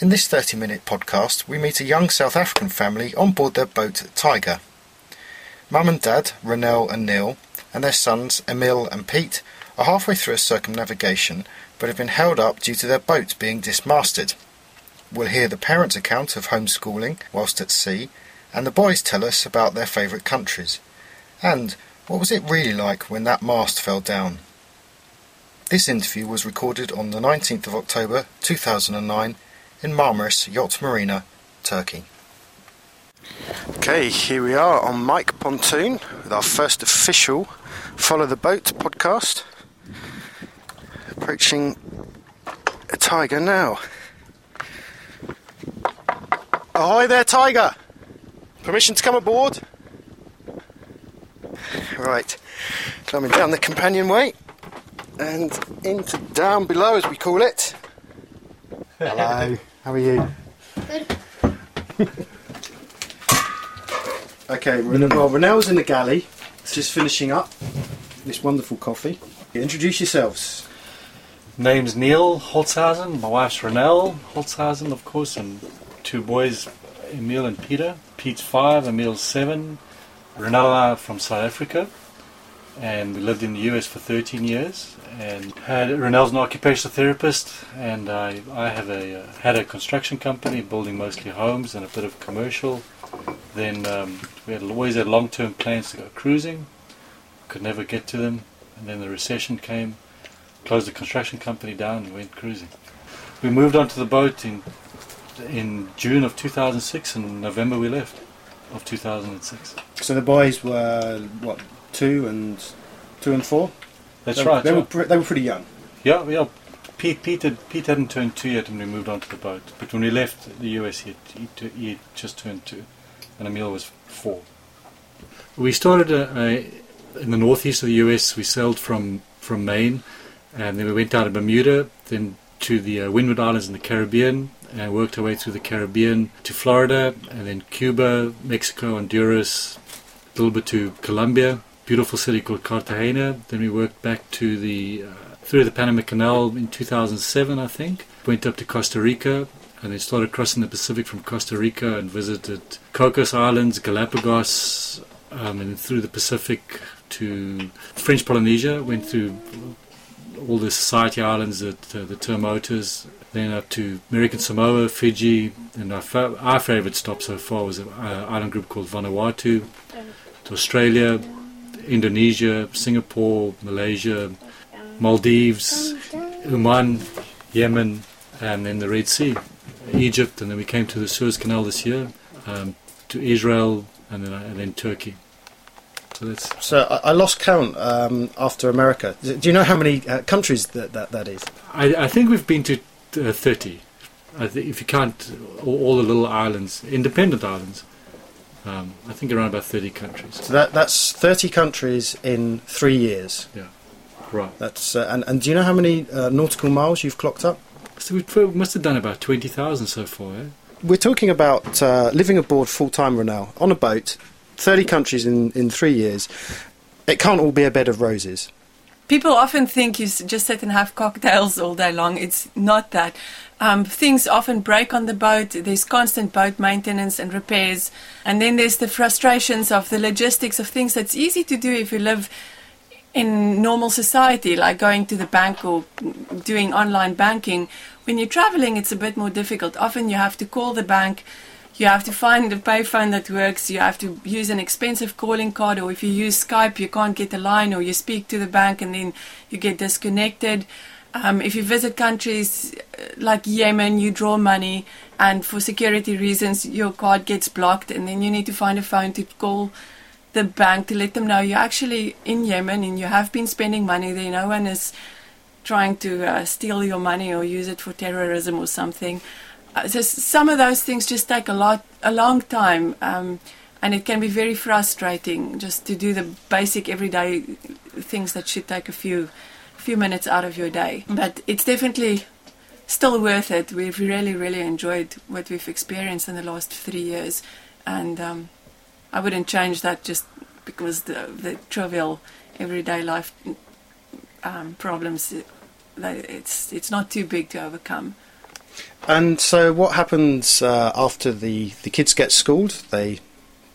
In this 30 minute podcast, we meet a young South African family on board their boat Tiger. Mum and Dad, Ranelle and Neil, and their sons Emille and Pete are halfway through a circumnavigation but have been held up due to their boat being dismasted. We'll hear the parents' account of homeschooling whilst at sea, and the boys tell us about their favourite countries. And what was it really like when that mast fell down? This interview was recorded on the 19th of October 2009 in Marmaris Yacht Marina, Turkey. Okay, here we are on Mike Pontoon with our first official Follow the Boat podcast. Approaching a tiger now. Ahoy there, tiger! Permission to come aboard? Right, climbing down the companionway and into down below, as we call it. Hello, how are you? Good. Okay, Ren- well, Ranelle's in the galley, just finishing up this wonderful coffee. Introduce yourselves. Name's Neil Holzhausen. My wife's Ranelle Holzhausen, of course, and two boys, Emille and Peter. Pete's five, Emille's seven. Ranelle and I are from South Africa, and we lived in the US for 13 years. And had Ranelle's an occupational therapist, and I, I have a uh, had a construction company building mostly homes and a bit of commercial. Then um, we had always had long-term plans to go cruising, could never get to them, and then the recession came closed the construction company down and went cruising. We moved onto the boat in in June of 2006 and November we left of 2006. So the boys were what two and two and four. That's they, right. They yeah. were pre- they were pretty young. yeah, yeah. Pete, Pete, had, Pete hadn't turned two yet when we moved onto the boat. But when we left the US, he had, he, he had just turned two, and Emille was four. We started uh, uh, in the northeast of the US. We sailed from from Maine, and then we went down to Bermuda, then to the uh, Windward Islands in the Caribbean, and worked our way through the Caribbean to Florida, and then Cuba, Mexico, Honduras, a little bit to Colombia, beautiful city called Cartagena. Then we worked back to the uh, through the Panama Canal in 2007, I think. Went up to Costa Rica, and then started crossing the Pacific from Costa Rica and visited Cocos Islands, Galapagos, um, and through the Pacific to French Polynesia. Went through all the Society Islands, the, uh, the Tuamotus, then up to American Samoa, Fiji, and our, fa- our favourite stop so far was an uh, island group called Vanuatu, to Australia, Indonesia, Singapore, Malaysia, Maldives, Oman, Yemen, and then the Red Sea, Egypt, and then we came to the Suez Canal this year, um, to Israel, and then and then Turkey. So that's So I, I lost count um, after America. Do you know how many uh, countries that, that that is? I, I think we've been to uh, 30. I thi- if you count all, all the little islands, independent islands, um, I think around about 30 countries. So that that's thirty countries in three years. Yeah, right. That's uh, and and do you know how many uh, nautical miles you've clocked up? So we must have done about 20,000 so far. Eh? We're talking about uh, living aboard full time, Ranelle, on a boat, 30 countries in, in three years. It can't all be a bed of roses. People often think you just sit and have cocktails all day long. It's not that. Um, things often break on the boat. There's constant boat maintenance and repairs. And then there's the frustrations of the logistics of things that's easy to do if you live in normal society, like going to the bank or doing online banking. When you're traveling, it's a bit more difficult. Often you have to call the bank. You have to find a payphone that works. You have to use an expensive calling card, or if you use Skype, you can't get a line, or you speak to the bank and then you get disconnected. Um, if you visit countries uh, like Yemen, you draw money, and for security reasons, your card gets blocked, and then you need to find a phone to call the bank to let them know you're actually in Yemen and you have been spending money there. No one is trying to uh, steal your money or use it for terrorism or something. Uh, so some of those things just take a lot, a long time, um, and it can be very frustrating just to do the basic everyday things that should take a few, few minutes out of your day. But it's definitely still worth it. We've really, really enjoyed what we've experienced in the last three years, and um, I wouldn't change that just because the the trivial everyday life um, problems. uh, It's it's not too big to overcome. And so, what happens uh, after the, the kids get schooled? They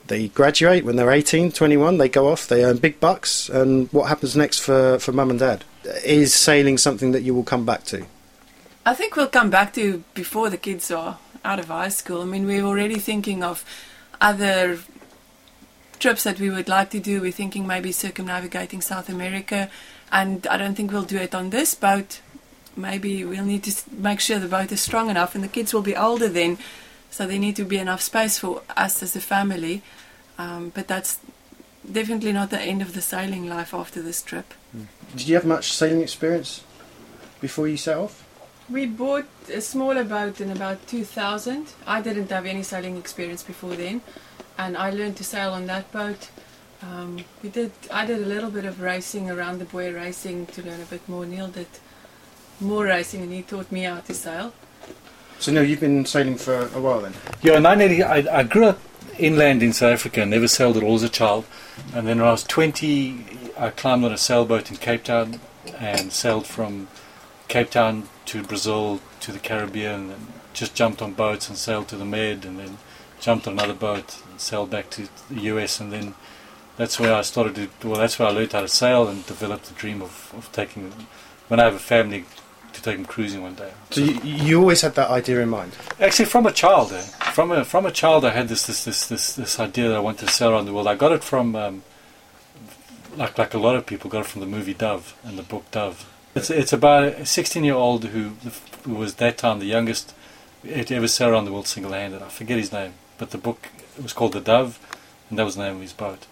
they graduate when they're 18, 21, they go off, they earn big bucks, and what happens next for, for mum and dad? Is sailing something that you will come back to? I think we'll come back to before the kids are out of high school. I mean, we're already thinking of other trips that we would like to do. We're thinking maybe circumnavigating South America, and I don't think we'll do it on this boat. Maybe we'll need to make sure the boat is strong enough, and the kids will be older then, so there need to be enough space for us as a family. Um, but that's definitely not the end of the sailing life after this trip. Did you have much sailing experience before you set off? We bought a smaller boat in about 2000. I didn't have any sailing experience before then, and I learned to sail on that boat. Um, we did. I did a little bit of racing around the buoy racing to learn a bit more. Neil did more racing, and he taught me how to sail. So, no, you've been sailing for a while then? Yeah, in 1980, I, I grew up inland in South Africa, never sailed at all as a child. And then when I was 20, I climbed on a sailboat in Cape Town and sailed from Cape Town to Brazil to the Caribbean and just jumped on boats and sailed to the Med and then jumped on another boat and sailed back to the US and then that's where I started to, well, that's where I learned how to sail and developed the dream of, of taking, when I have a family, to take them cruising one day. So, you, you always had that idea in mind? Actually, from a child, eh? from a from a child, I had this this this this, this idea that I wanted to sail around the world. I got it from, um, like like a lot of people, got it from the movie Dove and the book Dove. It's it's about a 16 year old who, who was that time the youngest to ever sail around the world single handed. I forget his name, but the book it was called The Dove, and that was the name of his boat.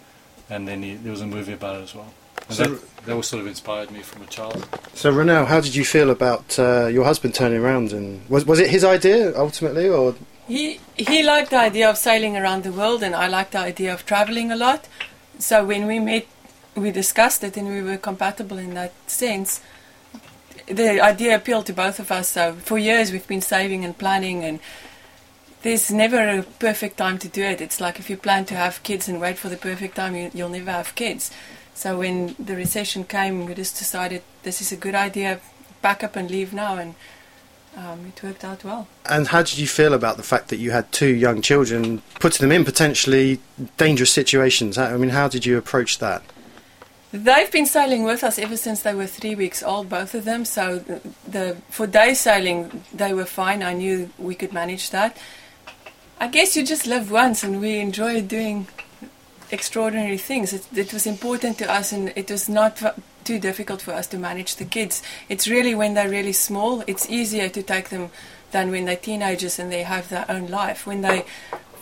And then he, there was a movie about it as well. And So- that, that was sort of inspired me from a child. So, Ranelle, how did you feel about uh, your husband turning around? And was was it his idea ultimately, or He he liked the idea of sailing around the world, and I liked the idea of traveling a lot. So when we met, we discussed it, and we were compatible in that sense. The idea appealed to both of us. So for years we've been saving and planning, and there's never a perfect time to do it. It's like if you plan to have kids and wait for the perfect time, you, you'll never have kids. So when the recession came, we just decided this is a good idea. Pack up and leave now, and um, it worked out well. and how did you feel about the fact that you had two young children, putting them in potentially dangerous situations? I mean, how did you approach that? They've been sailing with us ever since they were three weeks old, both of them. So the, the for day sailing, they were fine. I knew we could manage that. I guess you just live once, and we enjoy doing extraordinary things. It, it was important to us, and it was not too difficult for us to manage the kids. It's really when they're really small, it's easier to take them than when they're teenagers and they have their own life. When they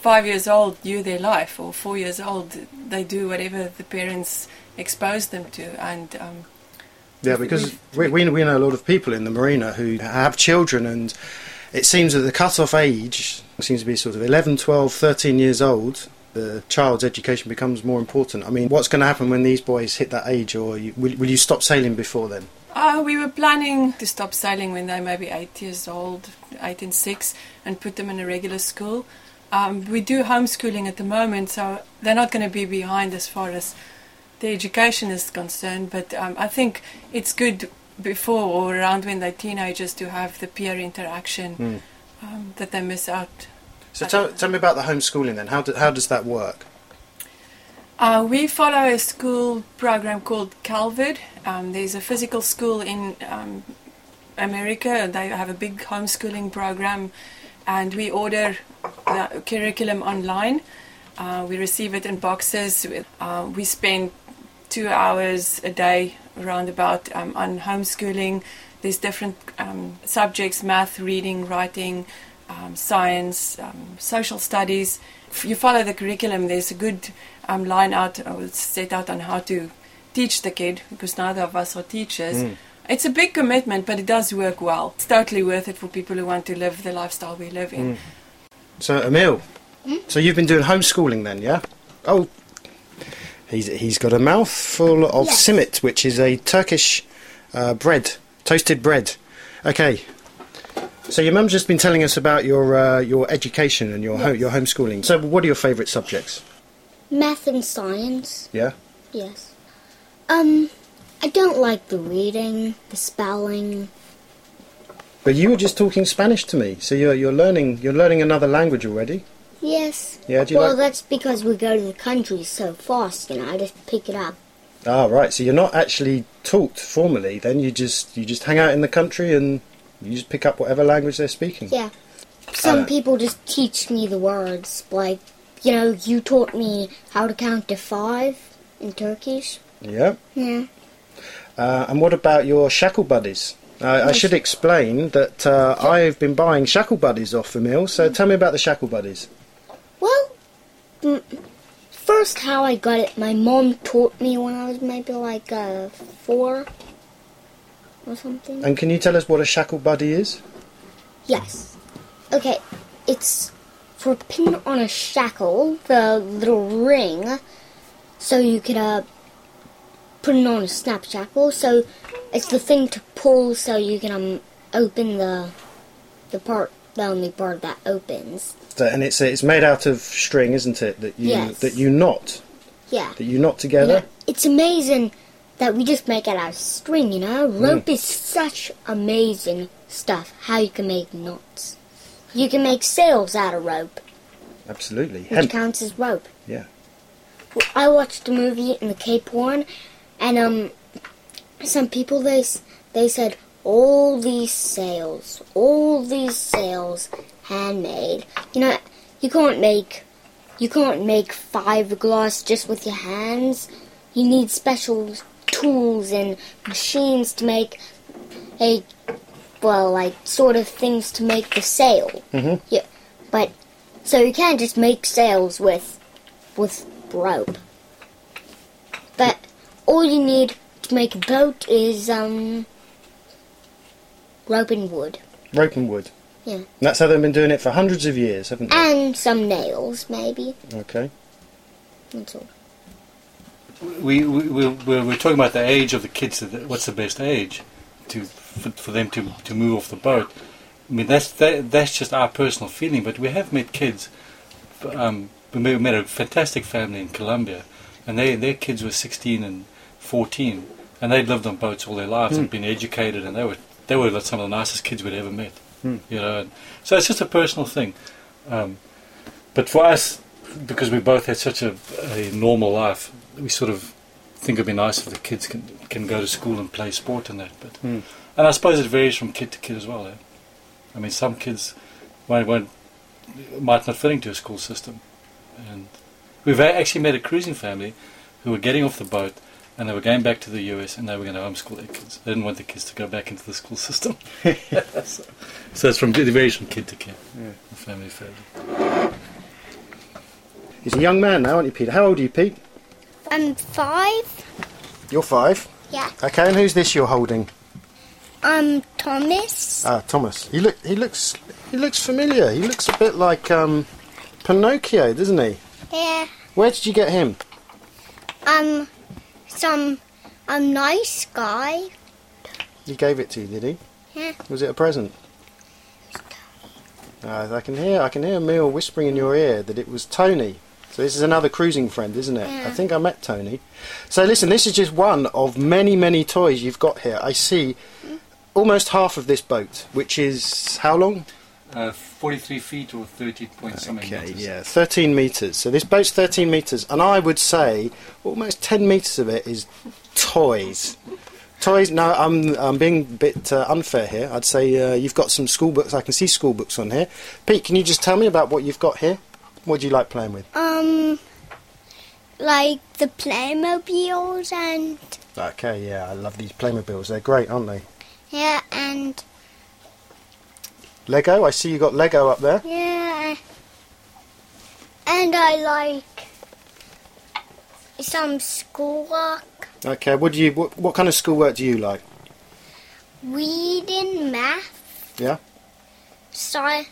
five years old, you their life, or four years old, they do whatever the parents expose them to, and um, Yeah, because we, we we know a lot of people in the marina who have children, and it seems that the cut-off age seems to be sort of 11, 12, 13 years old. The child's education becomes more important. I mean, what's going to happen when these boys hit that age, or you, will, will you stop sailing before then? Uh, we were planning to stop sailing when they may be eight years old, eight and six, and put them in a regular school. Um, we do homeschooling at the moment, so they're not going to be behind as far as the education is concerned. But um, I think it's good before or around when they're teenagers to have the peer interaction Hmm. um, that they miss out. So tell, tell me about the homeschooling then. How, do, how does that work? Uh, we follow a school program called Calvert. Um, there's a physical school in um, America. They have a big homeschooling program, and we order the curriculum online. Uh, we receive it in boxes. Uh, we spend two hours a day roundabout um, on homeschooling. There's different um, subjects: math, reading, writing, um, science, um, social studies. If you follow the curriculum, there's a good um, line out or set out on how to teach the kid because neither of us are teachers. Mm. It's a big commitment, but it does work well. It's totally worth it for people who want to live the lifestyle we live in. Mm. So Emille, so you've been doing homeschooling then, yeah? Oh, he's he's got a mouthful of Yes. simit, which is a Turkish uh, bread, toasted bread. Okay. So your mum's just been telling us about your uh, your education and your ho- your homeschooling. So what are your favourite subjects? Math and science, Yeah. yes. Um, I don't like the reading, the spelling. But you were just talking Spanish to me, so you're you're learning you're learning another language already. Yes. Yeah, do you well, like? that's because we go to the country so fast, you know. I just pick it up. Ah, right. So you're not actually taught formally. Then you just you just hang out in the country and you just pick up whatever language they're speaking. Yeah. Some Uh, people just teach me the words. Like, you know, you taught me how to count to five in Turkish. Yeah. Yeah. Uh, and what about your shackle buddies? Uh, I should explain that uh, I've been buying shackle buddies off Emille. So tell me about the shackle buddies. Well, mm, first how I got it, my mom taught me when I was maybe like uh, four or something. And can you tell us what a shackle buddy is? Yes. Okay, it's for pin on a shackle, the little ring, so you could uh put it on a snap shackle. So it's the thing to pull, so you can um open the the part, the only part that opens. So- And it's it's made out of string, isn't it? That you Yes. that you knot Yeah. that you knot together. know, it's amazing that we just make it out of string, you know? Rope is such amazing stuff, how you can make knots. You can make sails out of rope, Absolutely. which Hemp. counts as rope. Yeah. I watched a movie in the Cape Horn, and um, some people they they said all these sails, all these sails, handmade. You know, you can't make you can't make fiberglass just with your hands. You need special tools and machines to make a well, like sort of things to make the sail. Mhm. Yeah, but so you can't just make sails with with rope. But all you need to make a boat is um rope and wood Rope and wood. Yeah. And that's how they've been doing it for hundreds of years, haven't they? and some nails, maybe. Okay. That's all. We, we, we, we're, talking about the age of the kids. What's the best age to for, for them to, to move off the boat? I mean, that's that, that's just our personal feeling. But we have met kids. Um, we met- a fantastic family in Colombia, and they their kids were 16 and 14, and they'd lived on boats all their lives and been educated, and they were they were some of the nicest kids we'd ever met. Hmm. You know, and so it's just a personal thing. Um, but for us, because we both had such a, a normal life, we sort of think it'd be nice if the kids can can go to school and play sport and that. But Hmm. and I suppose it varies from kid to kid as well. Eh? I mean, some kids won't, won't might not fit into a school system, and we've actually met a cruising family who were getting off the boat. And they were going back to the US, and they were going to homeschool their kids. They didn't want the kids to go back into the school system. so, so it's from it varies from kid to kid, Yeah. family to family. He's a young man now, aren't you, Peter? How old are you, Pete? I'm five. You're five. Yeah. Okay, and who's this you're holding? I'm Thomas. Ah, Thomas. He look he looks he looks familiar. He looks a bit like um Pinocchio, doesn't he? Yeah. Where did you get him? Um, some a nice guy. He gave it to you, did he? Yeah. Was it a present? Uh, I can hear I can hear Emille whispering in your ear that it was Tony. So this is another cruising friend, isn't it? Yeah. I think I met Tony. So listen, this is just one of many, many toys you've got here. I see almost half of this boat, which is how long? Uh, 43 feet or 30 point something Okay, meters. yeah, 13 metres. So this boat's 13 metres, and I would say almost 10 metres of it is toys. Toys. No, I'm I'm being a bit uh, unfair here. I'd say uh, you've got some school books. I can see school books on here. Pete, can you just tell me about what you've got here? What do you like playing with? Um, like the Playmobiles and Okay, yeah, I love these Playmobiles. They're great, aren't they? yeah, and Lego. I see you got Lego up there. yeah, and I like some schoolwork, Okay, what do you what, what kind of schoolwork do you like? reading, math, Yeah. sci-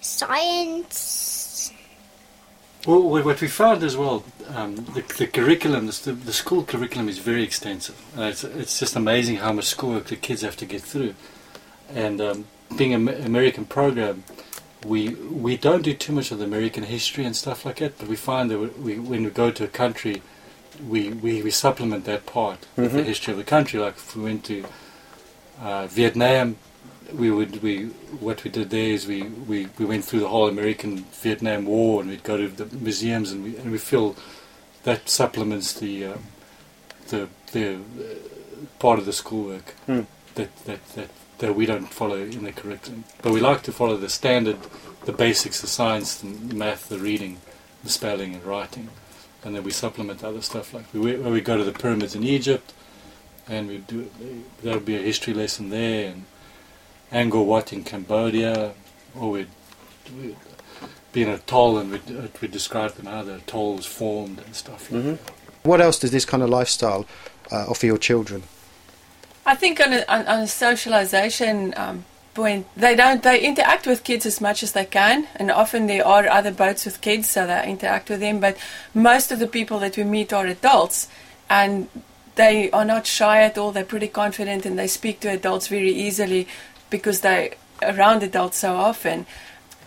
science. Well, what we found as well, um, the, the curriculum, the, the school curriculum is very extensive. Uh, it's, it's just amazing how much schoolwork the kids have to get through. And um, being an American program, we we don't do too much of the American history and stuff like that, but we find that we, when we go to a country, we, we, we supplement that part with the Mhm. history of the country. Like if we went to uh, Vietnam, we would we what we did there is we, we, we went through the whole American Vietnam War and we'd go to the museums and we and we feel that supplements the um, the the uh, part of the schoolwork Hmm. that, that that that we don't follow in the curriculum. But we like to follow the standard, the basics, the science, the math, the reading, the spelling and writing, and then we supplement other stuff like we we go to the pyramids in Egypt, and we do there would be a history lesson there and Angkor Wat in Cambodia, or we'd, we'd be in a atoll and we'd, we'd describe them how the atoll was formed and stuff. Like Mhm. What else does this kind of lifestyle uh, offer your children? I think on a, on, on a socialization um, point, they don't they interact with kids as much as they can, and often there are other boats with kids, so they interact with them. But most of the people that we meet are adults, and they are not shy at all. They're pretty confident, and they speak to adults very easily because they're around adults so often.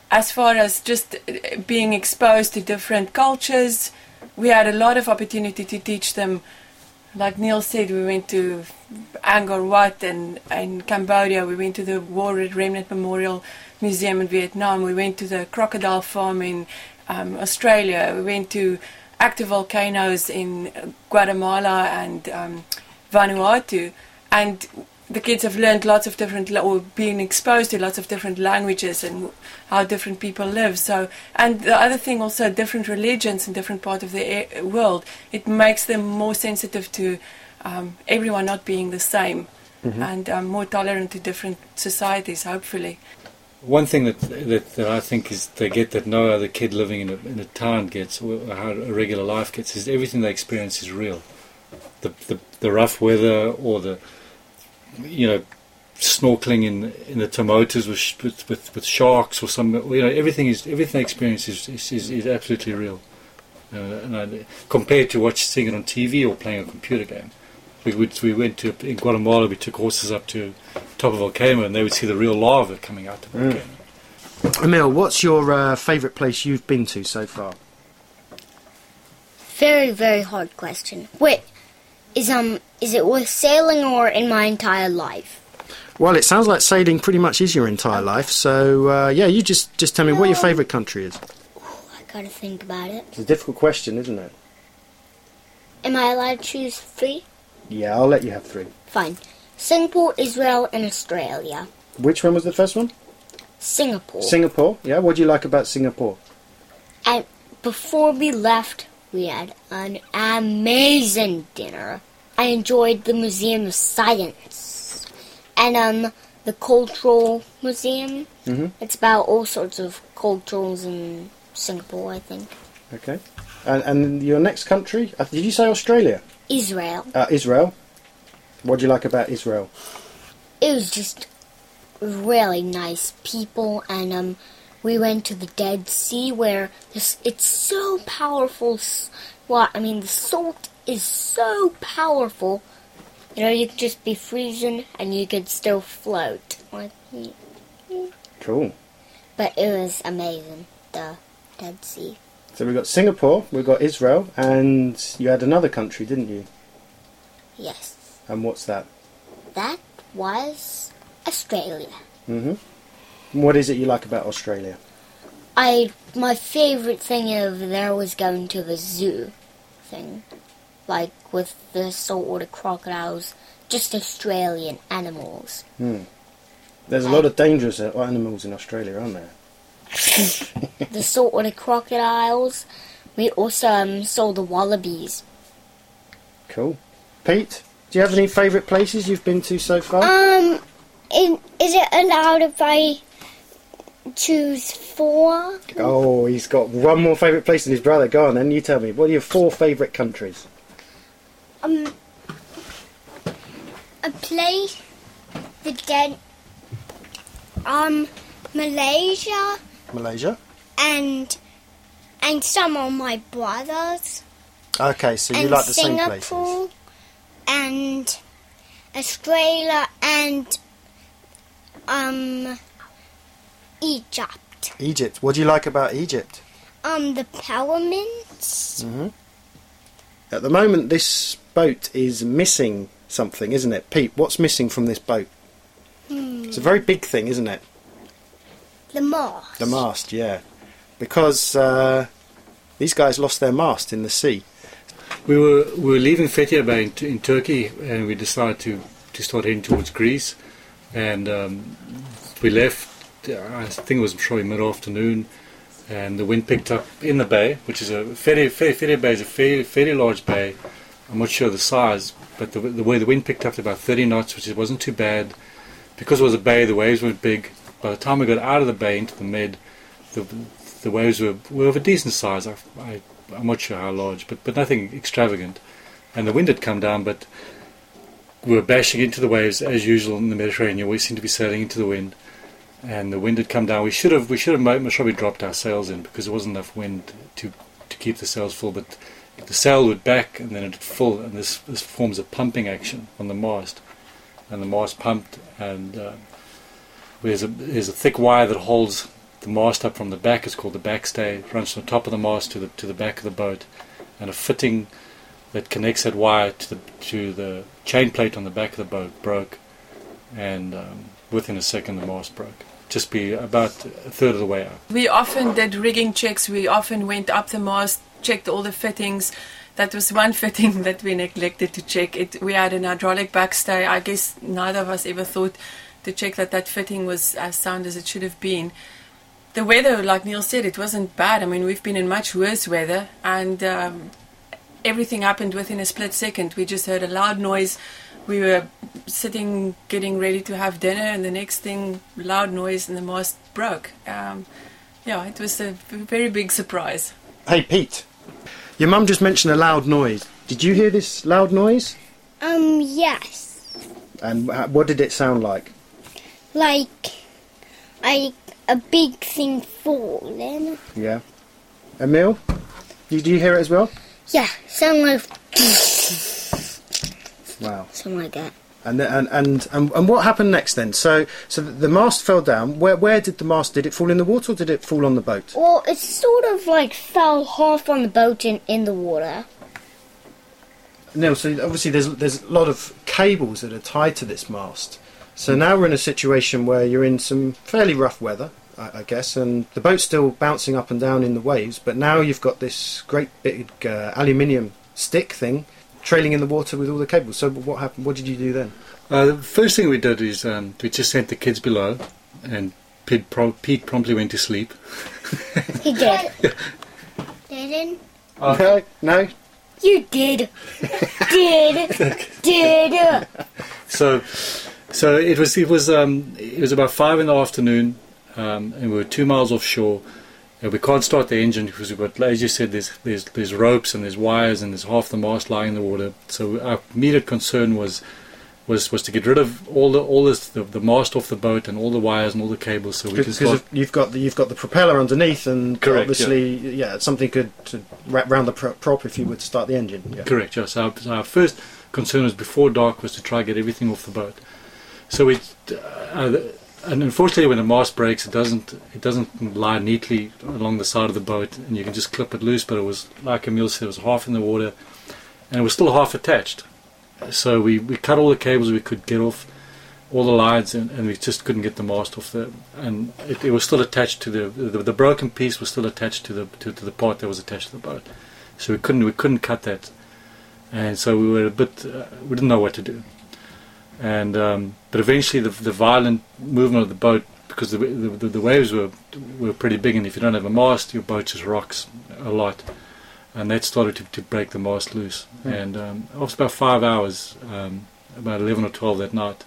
As far as just uh, being exposed to different cultures, we had a lot of opportunity to teach them like Neil said, we went to Angkor Wat and in Cambodia. We went to the War Remnant Memorial Museum in Vietnam. We went to the crocodile farm in um, Australia. We went to active volcanoes in Guatemala and um, Vanuatu. And the kids have learned lots of different, or been exposed to lots of different languages and how different people live. So, and the other thing also, different religions in different parts of the a- world, it makes them more sensitive to um, everyone not being the same, and um, more tolerant to different societies. Hopefully, One thing that, that that I think is they get that no other kid living in a, in a town gets, or how a regular life gets, is everything they experience is real. The the, the rough weather or the you know snorkeling in in the Tuamotus with, with with with sharks or some you know everything is everything they experience is is, is, is absolutely real. Uh, and I, compared to watching seeing it on TV or playing a computer game. We, would, we went to in Guatemala. We took horses up to top of a volcano, and they would see the real lava coming out of the Mm. volcano. Emille, what's your uh, favourite place you've been to so far? Very, very hard question. Wait, is um, is it with sailing or in my entire life? Well, it sounds like sailing pretty much is your entire life. So uh, yeah, you just just tell me what your favourite country is. I gotta think about it. It's a difficult question, isn't it? Am I allowed to choose three? Yeah, I'll let you have three. Fine. Singapore, Israel, and Australia. Which one was the first one? Singapore. Singapore. Yeah. What do you like about Singapore? and before we left, we had an amazing dinner. I enjoyed the Museum of Science and um the Cultural Museum. Mhm. It's about all sorts of cultures in Singapore, I think. Okay. And, and your next country? Uh, did you say Australia? Israel. Uh, Israel. What do you like about Israel? It was just really nice people, and um, we went to the Dead Sea where this it's so powerful. What I mean, the salt is so powerful. You know, you could just be freezing and you could still float. Like, Cool. but it was amazing. The Dead Sea. So we've got Singapore, we've got Israel, and you had another country, didn't you? Yes, And what's that? that was Australia. hmm What is it you like about Australia? I my favorite thing over there was going to the zoo thing, like with the saltwater crocodiles, just Australian animals. Hmm. There's a lot of dangerous uh, animals in Australia, aren't there? the saltwater crocodiles. We also um, saw the wallabies. Cool. Pete, do you have any favourite places you've been to so far? Um, in, is it allowed if I choose four? oh, he's got one more favourite place than his brother. Go on then, you tell me. What are your four favourite countries? Um, a place, the dead, um, Malaysia. Malaysia. and and some of my brothers Okay, so you like the same Singapore places. and Australia and um Egypt. Egypt. What do you like about Egypt? Um the pyramids. hmm At the moment, this boat is missing something, isn't it? Pete, what's missing from this boat? It's a very big thing, isn't it? The mast. The mast, yeah. Because uh, these guys lost their mast in the sea. We were we were leaving Fethiye Bay in, in Turkey, and we decided to, to start heading towards Greece. And um, we left. I think it was probably mid afternoon, and the wind picked up in the bay, which is a Fethiye, Fethiye Bay is a fairly, fairly large bay. I'm not sure the size, but the, the way the wind picked up to about 30 knots, which wasn't too bad. Because it was a bay, the waves weren't big. By the time we got out of the bay into the mid, the, the waves were, were of a decent size. I, I, I'm not sure how large, but, but nothing extravagant. And the wind had come down, but we were bashing into the waves as usual in the Mediterranean. We seemed to be sailing into the wind, and the wind had come down. We should have we should have most probably dropped our sails in because there wasn't enough wind to to keep the sails full. But the sail would back and then it'd full, and this this forms a pumping action on the mast, and the mast pumped, and uh, there's a there's a thick wire that holds the mast up from the back. It's called the backstay. It runs from the top of the mast to the to the back of the boat, and a fitting that connects that wire to the to the chain plate on the back of the boat broke, and um, within a second the mast broke. Just be about a third of the way up. We often did rigging checks. We often went up the mast, checked all the fittings. That was one fitting that we neglected to check. It, we had an hydraulic backstay. I guess neither of us ever thought to check that that fitting was as sound as it should have been. The weather, like Neil said, it wasn't bad. I mean, we've been in much worse weather, and um, everything happened within a split second. We just heard a loud noise. We were sitting, getting ready to have dinner, and the next thing, loud noise, and the mast broke. Um, yeah, it was a very big surprise. Hey, Pete. Your mum just mentioned a loud noise. Did you hear this loud noise? Um, yes. And what did it sound like? Like, like a big thing falling. Yeah. Emille? Did you hear it as well? Yeah, sound like, Wow. something like that. And, and and and and what happened next then? So so the- mast fell down. Where where did the mast? Did it fall in the water or did it fall on the boat? Well, it sort of like fell half on the boat in, in the water. No. So obviously there's there's a lot of cables that are tied to this mast. So now we're in a situation where you're in some fairly rough weather, I, I guess, and the boat's still bouncing up and down in the waves. But now you've got this great big uh, aluminium stick thing trailing in the water with all the cables. So what happened? What did you do then? Uh, the first thing we did is um, we just sent the kids below, and Pete, pro- Pete promptly went to sleep. He did. Didn't? no, no. You did. did. did. So, so it was it was um, it was about five in the afternoon, um, and we were two miles offshore. We can't start the engine because we've got, as you said, there's there's there's ropes and there's wires and there's half the mast lying in the water. So our immediate concern was was was to get rid of all the all this the, the mast off the boat and all the wires and all the cables so we Because start. you've got the, you've got the propeller underneath, and Correct, obviously, yeah. something could to wrap round the prop if you were to start the engine. Yeah. Correct. Yes. Our, so our first concern was before dark was to try get everything off the boat. So we, uh, and unfortunately, when the mast breaks, it doesn't it doesn't lie neatly along the side of the boat, and you can just clip it loose. But it was like Emille said, it was half in the water, and it was still half attached. So we, we cut all the cables we could get off, all the lines, and, and we just couldn't get the mast off the. And it, it was still attached to the, the the broken piece was still attached to the to, to the part that was attached to the boat. So we couldn't we couldn't cut that and so we were a bit uh, we didn't know what to do and um, but eventually the, the violent movement of the boat because the, the, the waves were were pretty big and if you don't have a mast your boat just rocks a lot. And that started to, to break the mast loose. And um, after about five hours um, about 11 or 12 that night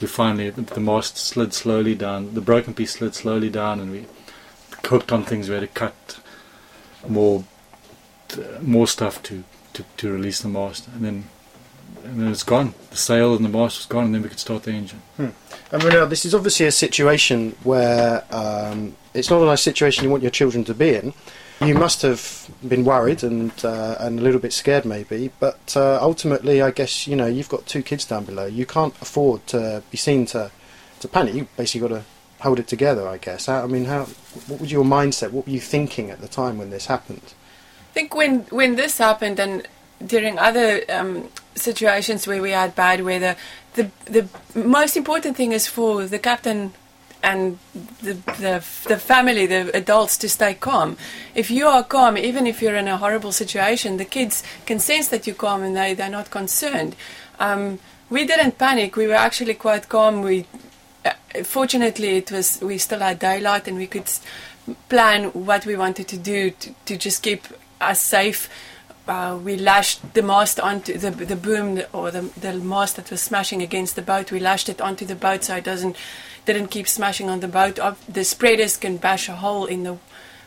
we finally the, the mast slid slowly down the broken piece slid slowly down and we hooked on things. We had to cut more more stuff to, to, to release the mast, and then and then it's gone. The sail and the mast was gone, and then we could start the engine. And Ranelle, this is obviously a situation where um, it's not a nice situation you want your children to be in. You must have been worried and uh, and a little bit scared, maybe. But uh, ultimately, I guess you know you've got two kids down below. You can't afford to be seen to to panic. You basically got to hold it together, I guess. How, I mean, how? What was your mindset? What were you thinking at the time when this happened? I think when when this happened and during other um, situations where we had bad weather. The the most important thing is for the captain and the, the the family, the adults, to stay calm. If you are calm, even if you're in a horrible situation, the kids can sense that you're calm and they they're not concerned. Um, we didn't panic. We were actually quite calm. We uh, fortunately it was we still had daylight and we could plan what we wanted to do to, to just keep us safe. Uh, we lashed the mast onto the the boom or the the mast that was smashing against the boat. We lashed it onto the boat so it doesn't didn't keep smashing on the boat. The spreaders can bash a hole in the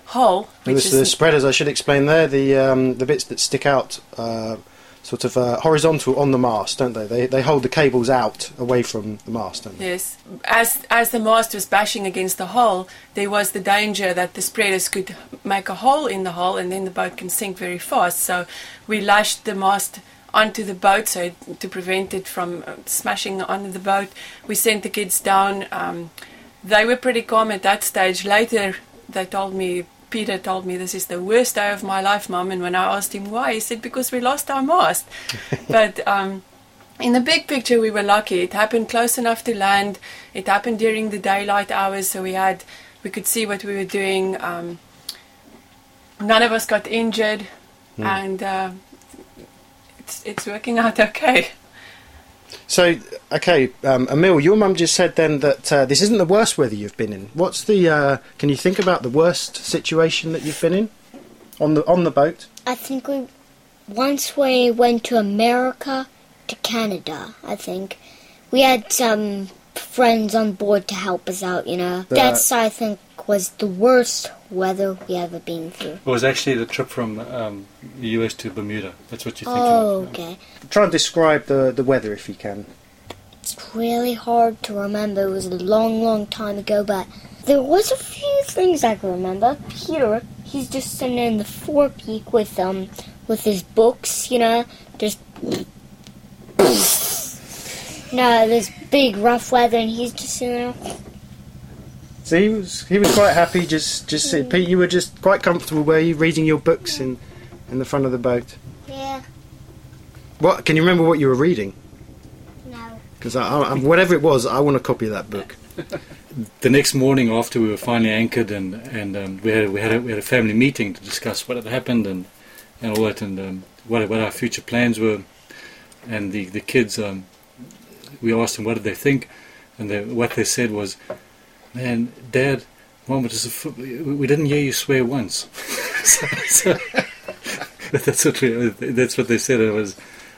hull, which the spreaders, I should explain there, the um, the bits that stick out, uh, sort of uh, horizontal on the mast, don't they? They they hold the cables out away from the mast, don't they? Yes. As as the mast was bashing against the hull, there was the danger that the spreaders could make a hole in the hull and then the boat can sink very fast. So we lashed the mast onto the boat so to prevent it from uh, smashing onto the boat. We sent the kids down. Um, they were pretty calm at that stage. Later, they told me. Peter told me this is the worst day of my life, Mum. And when I asked him why, he said because we lost our mast. but um, in the big picture, we were lucky. It happened close enough to land. It happened during the daylight hours, so we had we could see what we were doing. Um, none of us got injured, and uh, it's it's working out okay. So, okay, um, Emille, your mum just said then that uh, this isn't the worst weather you've been in. What's the? Uh, can you think about the worst situation that you've been in on the on the boat? I think we once we went to America to Canada. I think we had some friends on board to help us out. You know, The- that's I think was the worst weather we ever been through. It was actually the trip from um, the US to Bermuda. That's what you're thinking Oh, of. okay. Try and describe the the weather if you can. It's really hard to remember. It was a long, long time ago, but there was a few things I can remember. Peter, he's just sitting in the forepeak with um with his books, you know, just no, there's big rough weather, and he's just sitting there. So he was he was quite happy. Just just sit- Pete, you were just quite comfortable, were you, reading your books in in the front of the boat? Yeah, What can you remember what you were reading? no. Because I, I, whatever it was, I want a copy of that book. The next morning, after we were finally anchored and and um, we had we had a, we had a family meeting to discuss what had happened and and all that and um, what what our future plans were, and the the kids um, we asked them what did they think, and they, what they said was, "Man, Dad, Mom, it is a f- we didn't hear you swear once." so, so that's what we, that's what they said. It was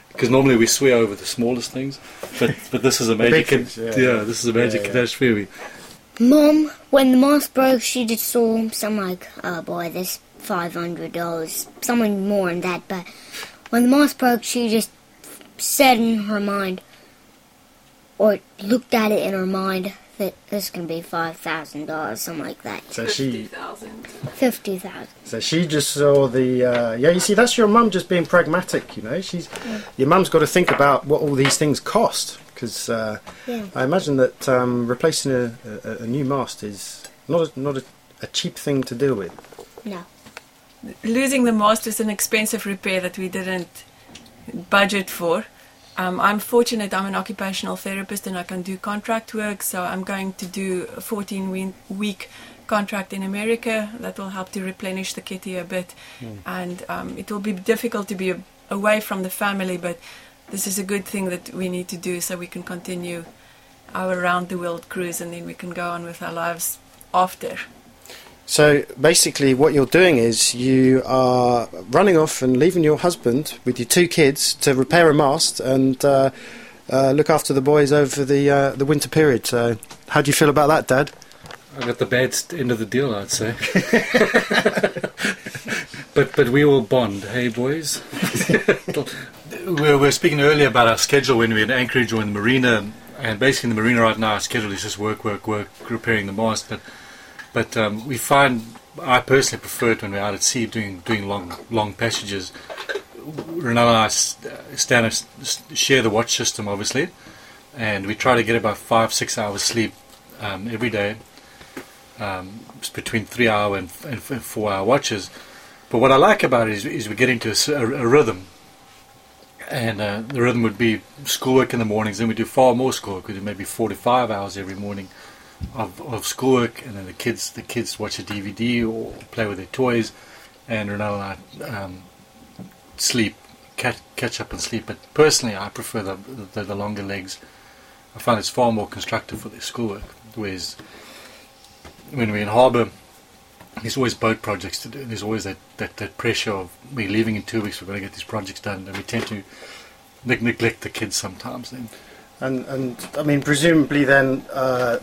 because normally we swear over the smallest things, but but this is a major big things, yeah. yeah, this is a major Yeah, yeah. catastrophe. Mom, when the mask broke, she just saw something like, oh boy, this five hundred dollars, something more than that. But when the mask broke, she just said in her mind, or looked at it in her mind, that this can be five thousand dollars, something like that, So she 50,000. fifty thousand. so she just saw the uh, yeah. You see, that's your mum just being pragmatic. You know, she's your mum's got to think about what all these things cost because uh, Yeah. I imagine that um, replacing a, a, a new mast is not a, not a, a cheap thing to deal with. No. losing the mast is an expensive repair that we didn't budget for. Um, I'm fortunate I'm an occupational therapist and I can do contract work, so I'm going to do a 14 week contract in America that will help to replenish the kitty a bit. And um, it will be difficult to be a- away from the family, but this is a good thing that we need to do so we can continue our round the world cruise and then we can go on with our lives after. So basically, what you're doing is you are running off and leaving your husband with your two kids to repair a mast and uh, uh, look after the boys over the uh, the winter period. So, how do you feel about that, Dad? I got the bad end of the deal, I'd say. but but we all bond, hey boys. we were speaking earlier about our schedule when we were in Anchorage or in the marina, and basically in the marina right now our schedule is just work, work, work, repairing the mast. But but um, we find I personally prefer it when we're out at sea doing doing long long passages. Renella and I uh, stand and share the watch system, obviously, and we try to get about five six hours sleep um, every day um, between three hour and, and, four hour watches. But what I like about it is, is we get into a rhythm, and uh, the rhythm would be schoolwork in the mornings. Then we do far more schoolwork. We do maybe four to five hours every morning of, of schoolwork, and then the kids the kids watch a DVD or play with their toys, and Ronaldo and I um, sleep, catch, catch up and sleep. But personally, I prefer the, the the longer legs. I find it's far more constructive for their schoolwork. Whereas when we're in harbour, there's always boat projects to do. There's always that, that, that pressure of we're leaving in two weeks, we're going to get these projects done, and we tend to neglect the kids sometimes. Then, And and I mean, presumably then uh,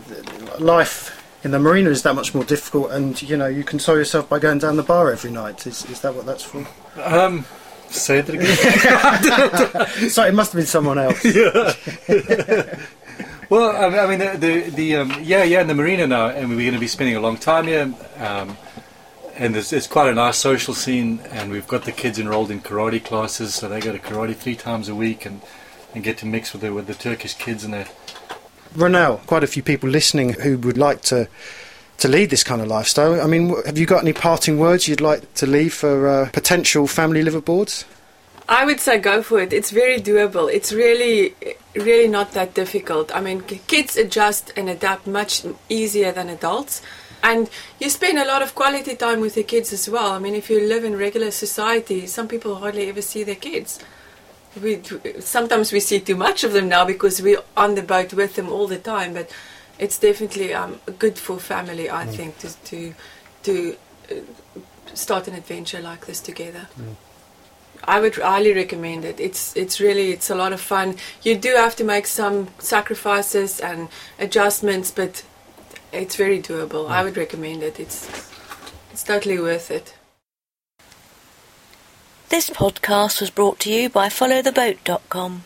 life in the marina is that much more difficult, and you know you console yourself by going down the bar every night. Is is that what that's for? um, say that again. Sorry, it must have been someone else. well, I mean, I mean the the, the um, yeah yeah in the marina now, and we're going to be spending a long time here. Um, and there's, it's quite a nice social scene, and we've got the kids enrolled in karate classes, so they go to karate three times a week, and, and get to mix with the with the Turkish kids and that. Ranelle, quite a few people listening who would like to to lead this kind of lifestyle. I mean, have you got any parting words you'd like to leave for uh, potential family liveaboards? I would say go for it. It's very doable. It's really, really not that difficult. I mean, kids adjust and adapt much easier than adults. And you spend a lot of quality time with the kids as well. I mean, if you live in regular society, some people hardly ever see their kids. We sometimes we see too much of them now because we're on the boat with them all the time. But it's definitely um, good for family, I think, to to to uh, start an adventure like this together. I would highly recommend it. It's it's really it's a lot of fun. You do have to make some sacrifices and adjustments, but it's very doable. I would recommend it. It's it's totally worth it. This podcast was brought to you by followtheboat.com.